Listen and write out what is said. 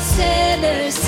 sinners.